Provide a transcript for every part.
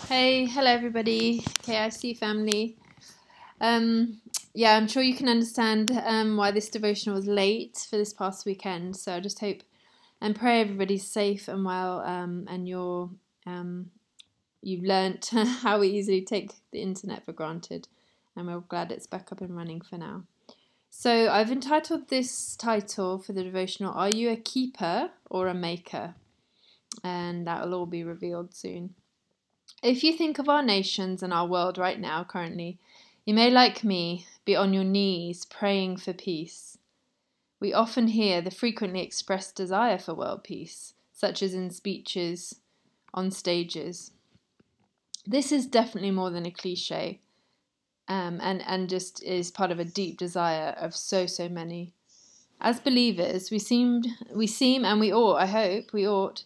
Hey, hello everybody, KIC family. Um, yeah, I'm sure you can understand um, why this devotional was late for this past weekend. So I just hope and pray everybody's safe and well, um, and you're um, you've learnt how we easily take the internet for granted, and we're glad it's back up and running for now. So I've entitled this title for the devotional: "Are you a keeper or a maker?" And that will all be revealed soon. If you think of our nations and our world right now, currently, you may, like me, be on your knees praying for peace. We often hear the frequently expressed desire for world peace, such as in speeches, on stages. This is definitely more than a cliche, um, and, and just is part of a deep desire of so, so many. As believers, we seem, we seem, and we ought, I hope, we ought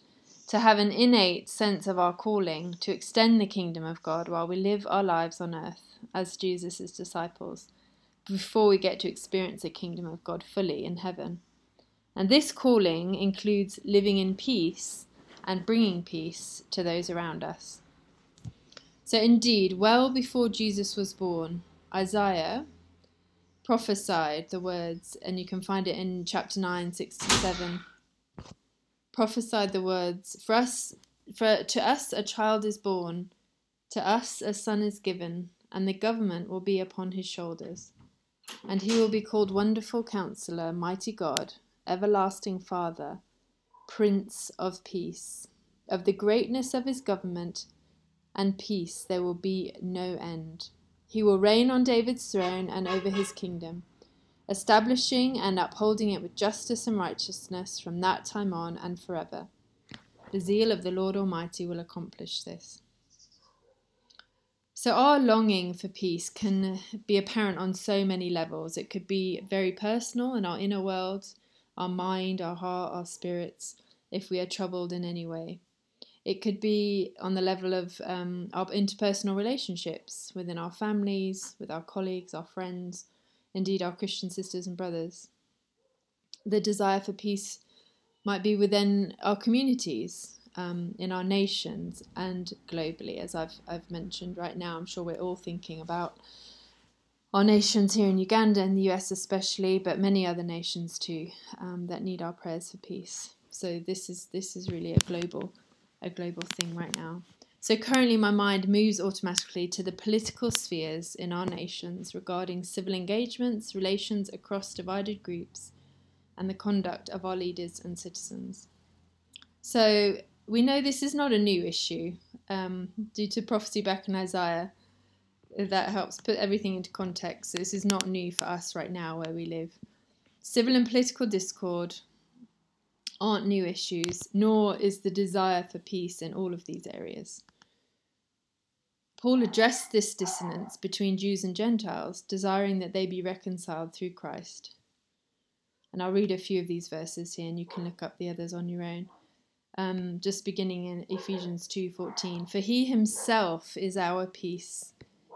to have an innate sense of our calling to extend the kingdom of God while we live our lives on earth as Jesus' disciples before we get to experience the kingdom of God fully in heaven. And this calling includes living in peace and bringing peace to those around us. So, indeed, well before Jesus was born, Isaiah prophesied the words, and you can find it in chapter 9, 6 to 7 prophesied the words, For us for to us a child is born, to us a son is given, and the government will be upon his shoulders. And he will be called Wonderful Counselor, Mighty God, Everlasting Father, Prince of Peace. Of the greatness of his government and peace there will be no end. He will reign on David's throne and over his kingdom establishing and upholding it with justice and righteousness from that time on and forever. The zeal of the Lord Almighty will accomplish this. So, our longing for peace can be apparent on so many levels. It could be very personal in our inner world, our mind, our heart, our spirits, if we are troubled in any way. It could be on the level of um, our interpersonal relationships within our families, with our colleagues, our friends, indeed our Christian sisters and brothers. The desire for peace might be within our communities, um, in our nations, and globally, as I've, I've mentioned right now. I'm sure we're all thinking about our nations here in Uganda and the US especially, but many other nations too um, that need our prayers for peace. So this is this is really a global a global thing right now. So currently, my mind moves automatically to the political spheres in our nations regarding civil engagements, relations across divided groups, and the conduct of our leaders and citizens. So we know this is not a new issue um, due to prophecy back in Isaiah. That helps put everything into context. This is not new for us right now where we live. Civil and political discord aren't new issues, nor is the desire for peace in all of these areas. Paul addressed this dissonance between Jews and Gentiles, desiring that they be reconciled through Christ. And I'll read a few of these verses here, and you can look up the others on your own. Um, just beginning in Ephesians 2:14, for he himself is our peace,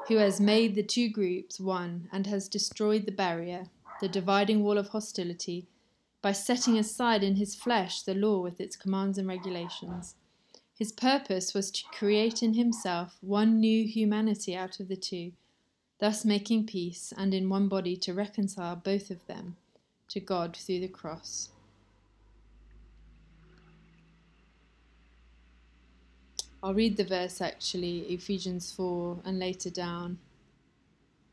who has made the two groups one and has destroyed the barrier, the dividing wall of hostility, by setting aside in his flesh the law with its commands and regulations his purpose was to create in himself one new humanity out of the two, thus making peace, and in one body to reconcile both of them to God through the cross. I'll read the verse actually, Ephesians 4, and later down.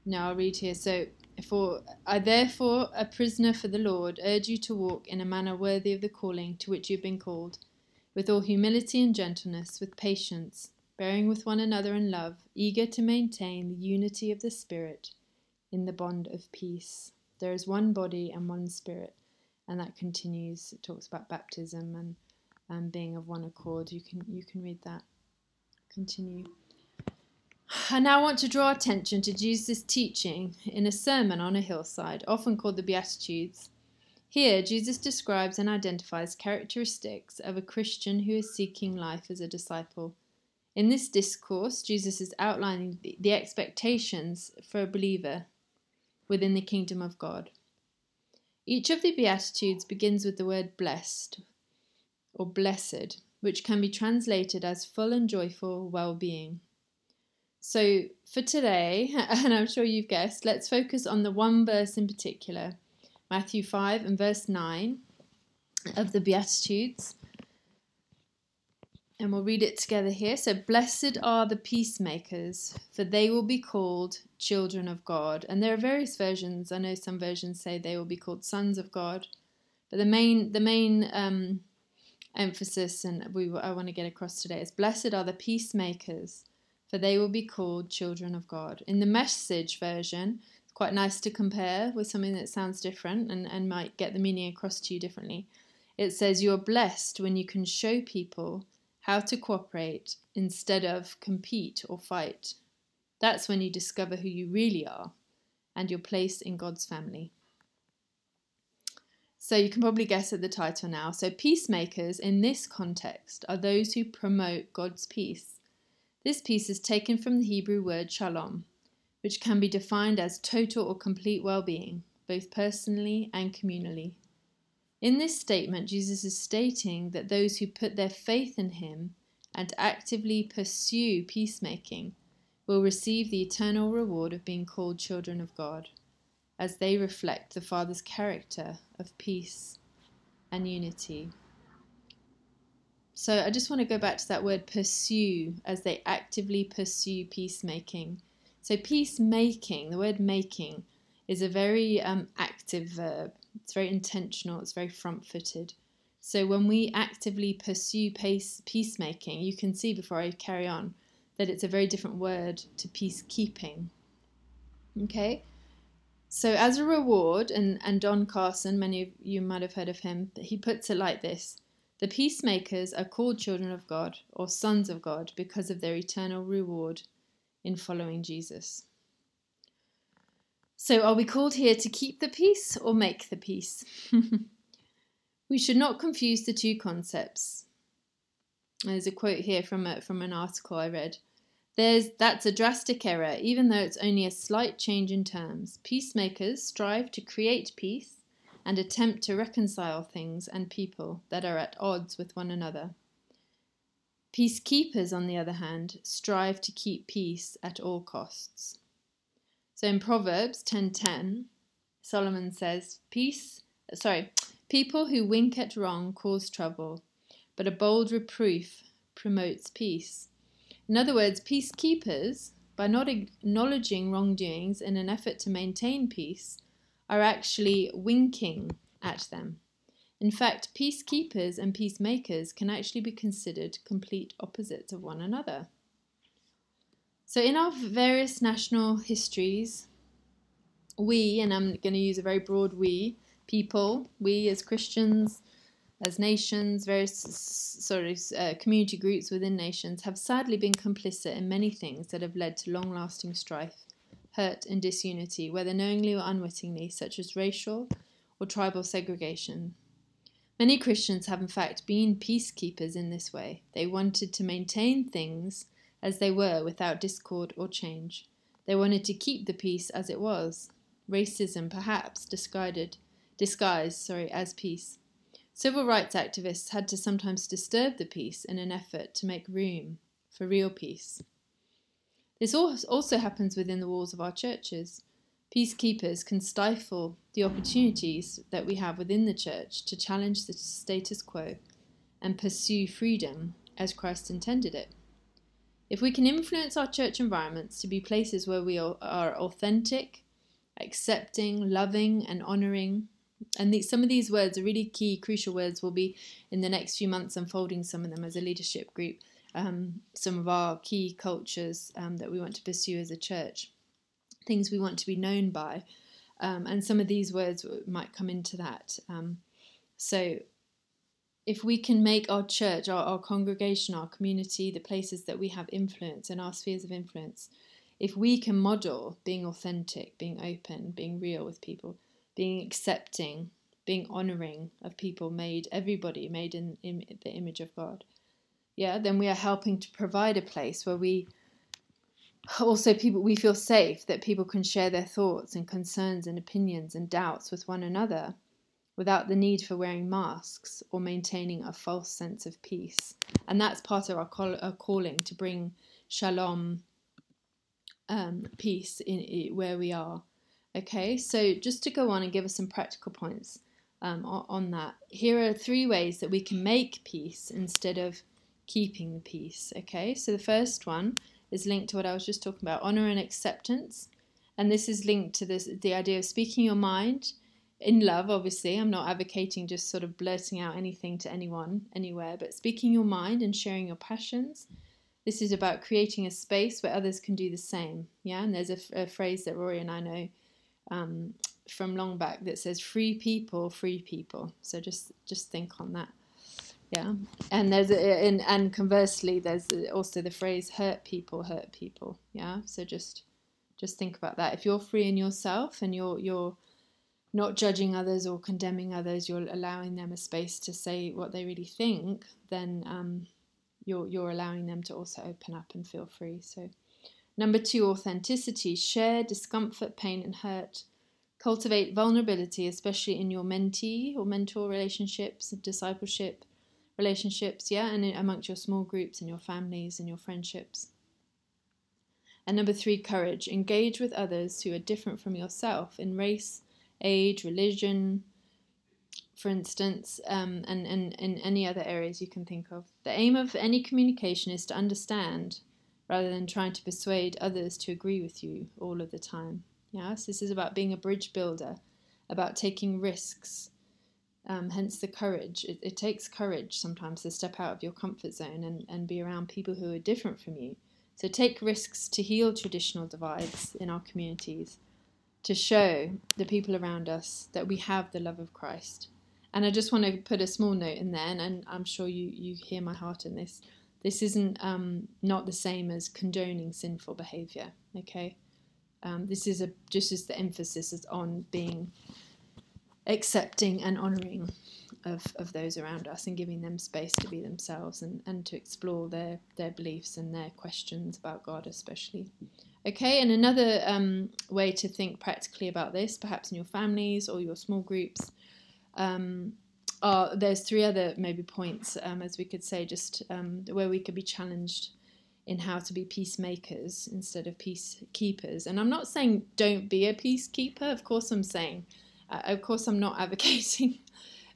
Now I'll read here. So, for I therefore, a prisoner for the Lord, urge you to walk in a manner worthy of the calling to which you have been called with all humility and gentleness, with patience, bearing with one another in love, eager to maintain the unity of the Spirit in the bond of peace. There is one body and one Spirit, and that continues. It talks about baptism and um, being of one accord. You can you can read that. Continue. I now want to draw attention to Jesus' teaching in a sermon on a hillside, often called the Beatitudes. Here, Jesus describes and identifies characteristics of a Christian who is seeking life as a disciple. In this discourse, Jesus is outlining the expectations for a believer within the kingdom of God. Each of the Beatitudes begins with the word blessed or blessed, which can be translated as full and joyful well being. So, for today, and I'm sure you've guessed, let's focus on the one verse in particular Matthew 5 and verse 9 of the Beatitudes. And we'll read it together here. So, blessed are the peacemakers, for they will be called children of God. And there are various versions. I know some versions say they will be called sons of God. But the main, the main um, emphasis, and we I want to get across today, is blessed are the peacemakers, for they will be called children of God. In the message version, quite nice to compare with something that sounds different and, and might get the meaning across to you differently. It says, You're blessed when you can show people how to cooperate instead of compete or fight. That's when you discover who you really are and your place in God's family. So you can probably guess at the title now. So, peacemakers in this context are those who promote God's peace. This peace is taken from the Hebrew word shalom, which can be defined as total or complete well being, both personally and communally. In this statement, Jesus is stating that those who put their faith in him and actively pursue peacemaking will receive the eternal reward of being called children of God, as they reflect the Father's character of peace and unity. So I just want to go back to that word pursue, as they actively pursue peacemaking. So, peacemaking, the word making, is a very um, active verb. It's very intentional, it's very front footed. So when we actively pursue pace, peacemaking, you can see before I carry on that it's a very different word to peacekeeping. Okay? So as a reward, and, and Don Carson, many of you might have heard of him, he puts it like this The peacemakers are called children of God or sons of God because of their eternal reward in following Jesus. So, are we called here to keep the peace or make the peace? we should not confuse the two concepts. There's a quote here from a, from an article I read. There's that's a drastic error, even though it's only a slight change in terms. Peacemakers strive to create peace and attempt to reconcile things and people that are at odds with one another. Peacekeepers, on the other hand, strive to keep peace at all costs. So in Proverbs 10:10, Solomon says, "Peace, sorry, people who wink at wrong cause trouble, but a bold reproof promotes peace." In other words, peacekeepers, by not acknowledging wrongdoings in an effort to maintain peace, are actually winking at them. In fact, peacekeepers and peacemakers can actually be considered complete opposites of one another. So, in our various national histories, we, and I'm going to use a very broad we, people, we as Christians, as nations, various sort of uh, community groups within nations, have sadly been complicit in many things that have led to long lasting strife, hurt, and disunity, whether knowingly or unwittingly, such as racial or tribal segregation. Many Christians have, in fact, been peacekeepers in this way. They wanted to maintain things as they were without discord or change. They wanted to keep the peace as it was. Racism, perhaps, disguised, disguised sorry, as peace. Civil rights activists had to sometimes disturb the peace in an effort to make room for real peace. This also happens within the walls of our churches. Peacekeepers can stifle the opportunities that we have within the church to challenge the status quo and pursue freedom as Christ intended it. If we can influence our church environments to be places where we are authentic, accepting, loving, and honoring, and some of these words are really key, crucial words. We'll be in the next few months unfolding some of them as a leadership group, um, some of our key cultures um, that we want to pursue as a church, things we want to be known by. Um, and some of these words might come into that. Um, so if we can make our church, our, our congregation, our community, the places that we have influence and our spheres of influence, if we can model being authentic, being open, being real with people, being accepting, being honoring of people made, everybody made in, in the image of God, yeah, then we are helping to provide a place where we also people we feel safe that people can share their thoughts and concerns and opinions and doubts with one another without the need for wearing masks or maintaining a false sense of peace. And that's part of our, call, our calling to bring shalom um, peace in, in where we are. Okay, so just to go on and give us some practical points um, on, that, here are three ways that we can make peace instead of keeping the peace. Okay, so the first one is linked to what I was just talking about honor and acceptance. And this is linked to this the idea of speaking your mind in love, obviously. I'm not advocating just sort of blurting out anything to anyone, anywhere, but speaking your mind and sharing your passions. This is about creating a space where others can do the same. Yeah, and there's a, a phrase that Rory and I know um, from long back that says "free people, free people." So just just think on that. Yeah, and there's a, and, and conversely, there's also the phrase "hurt people, hurt people." Yeah, so just just think about that. If you're free in yourself and you're you're not judging others or condemning others, you're allowing them a space to say what they really think, then um, you're you're allowing them to also open up and feel free. So, number two, authenticity. Share discomfort, pain, and hurt. Cultivate vulnerability, especially in your mentee or mentor relationships, discipleship relationships, yeah, and amongst your small groups and your families and your friendships. And number three, courage. Engage with others who are different from yourself in race, age, religion, for instance, um, and, and any other areas you can think of. The aim of any communication is to understand rather than trying to persuade others to agree with you all of the time. Yes, this is about being a bridge builder, about taking risks, um, hence the courage. It, it, takes courage sometimes to step out of your comfort zone and, and be around people who are different from you. So take risks to heal traditional divides in our communities, to show the people around us that we have the love of Christ. And I just want to put a small note in there, and, I'm sure you, you hear my heart in this. This isn't um, not the same as condoning sinful behaviour. Okay, um, this is a just as the emphasis is on being accepting and honouring of, of those around us and giving them space to be themselves and, and to explore their, their beliefs and their questions about God, especially. Okay, and another um, way to think practically about this, perhaps in your families or your small groups, um, are there's three other maybe points, um, as we could say, just um, where we could be challenged in how to be peacemakers instead of peacekeepers. And I'm not saying don't be a peacekeeper. Of course, I'm saying uh, of course, I'm not advocating,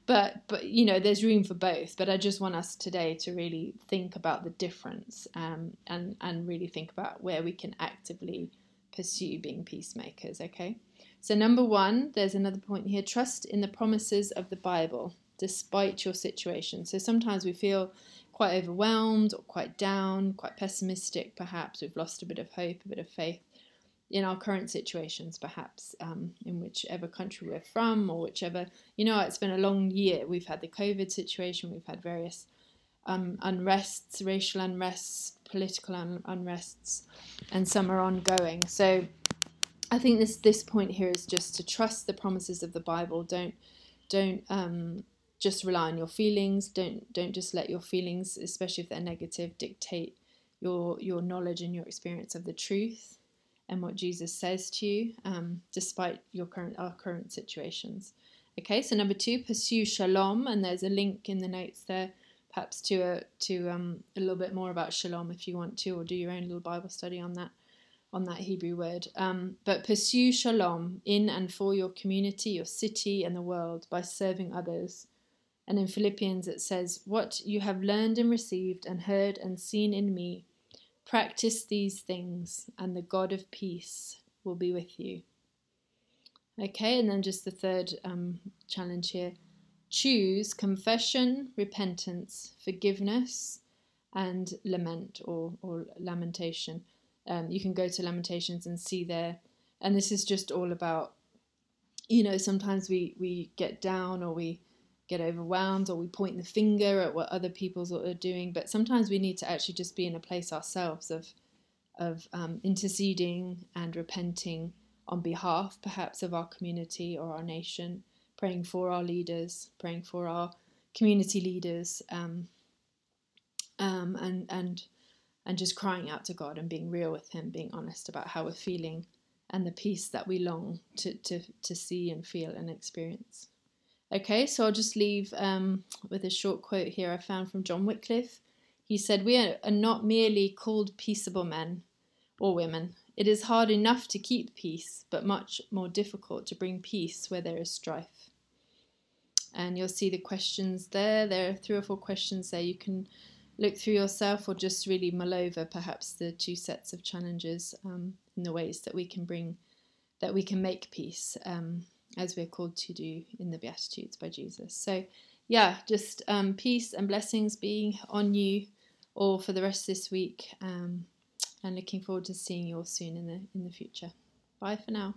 but but you know, there's room for both. But I just want us today to really think about the difference um, and and really think about where we can actively pursue being peacemakers. Okay. So number one, there's another point here: trust in the promises of the Bible despite your situation. So sometimes we feel quite overwhelmed or quite down, quite pessimistic, perhaps. We've lost a bit of hope, a bit of faith in our current situations, perhaps um, in whichever country we're from or whichever, you know, it's been a long year. We've had the COVID situation, we've had various um, unrests, racial unrests, political un- unrests, and some are ongoing. So I think this this point here is just to trust the promises of the Bible. Don't don't um, just rely on your feelings. Don't don't just let your feelings, especially if they're negative, dictate your your knowledge and your experience of the truth and what Jesus says to you, um, despite your current our current situations. Okay, so number two, pursue shalom, and there's a link in the notes there, perhaps to a to um, a little bit more about shalom if you want to, or do your own little Bible study on that on that Hebrew word. Um, but pursue shalom in and for your community, your city, and the world by serving others. And in Philippians it says, What you have learned and received and heard and seen in me, Practice these things, and the God of peace will be with you. Okay, and then just the third um, challenge here choose confession, repentance, forgiveness, and lament or, or lamentation. Um, you can go to Lamentations and see there, and this is just all about, you know, sometimes we, we get down or we get overwhelmed or we point the finger at what other people are doing. But sometimes we need to actually just be in a place ourselves of of um, interceding and repenting on behalf, perhaps, of our community or our nation, praying for our leaders, praying for our community leaders, um, um, and and and just crying out to God and being real with Him, being honest about how we're feeling and the peace that we long to to to see and feel and experience. Okay, so I'll just leave um, with a short quote here I found from John Wycliffe. He said, We are not merely called peaceable men or women. It is hard enough to keep peace, but much more difficult to bring peace where there is strife. And you'll see the questions there. There are three or four questions there. You can look through yourself or just really mull over perhaps the two sets of challenges um, in the ways that we can bring, that we can make peace um, as we're called to do in the Beatitudes by Jesus. So, yeah, just um, peace and blessings being on you all for the rest of this week. Um, and looking forward to seeing you all soon in the in the future. Bye for now.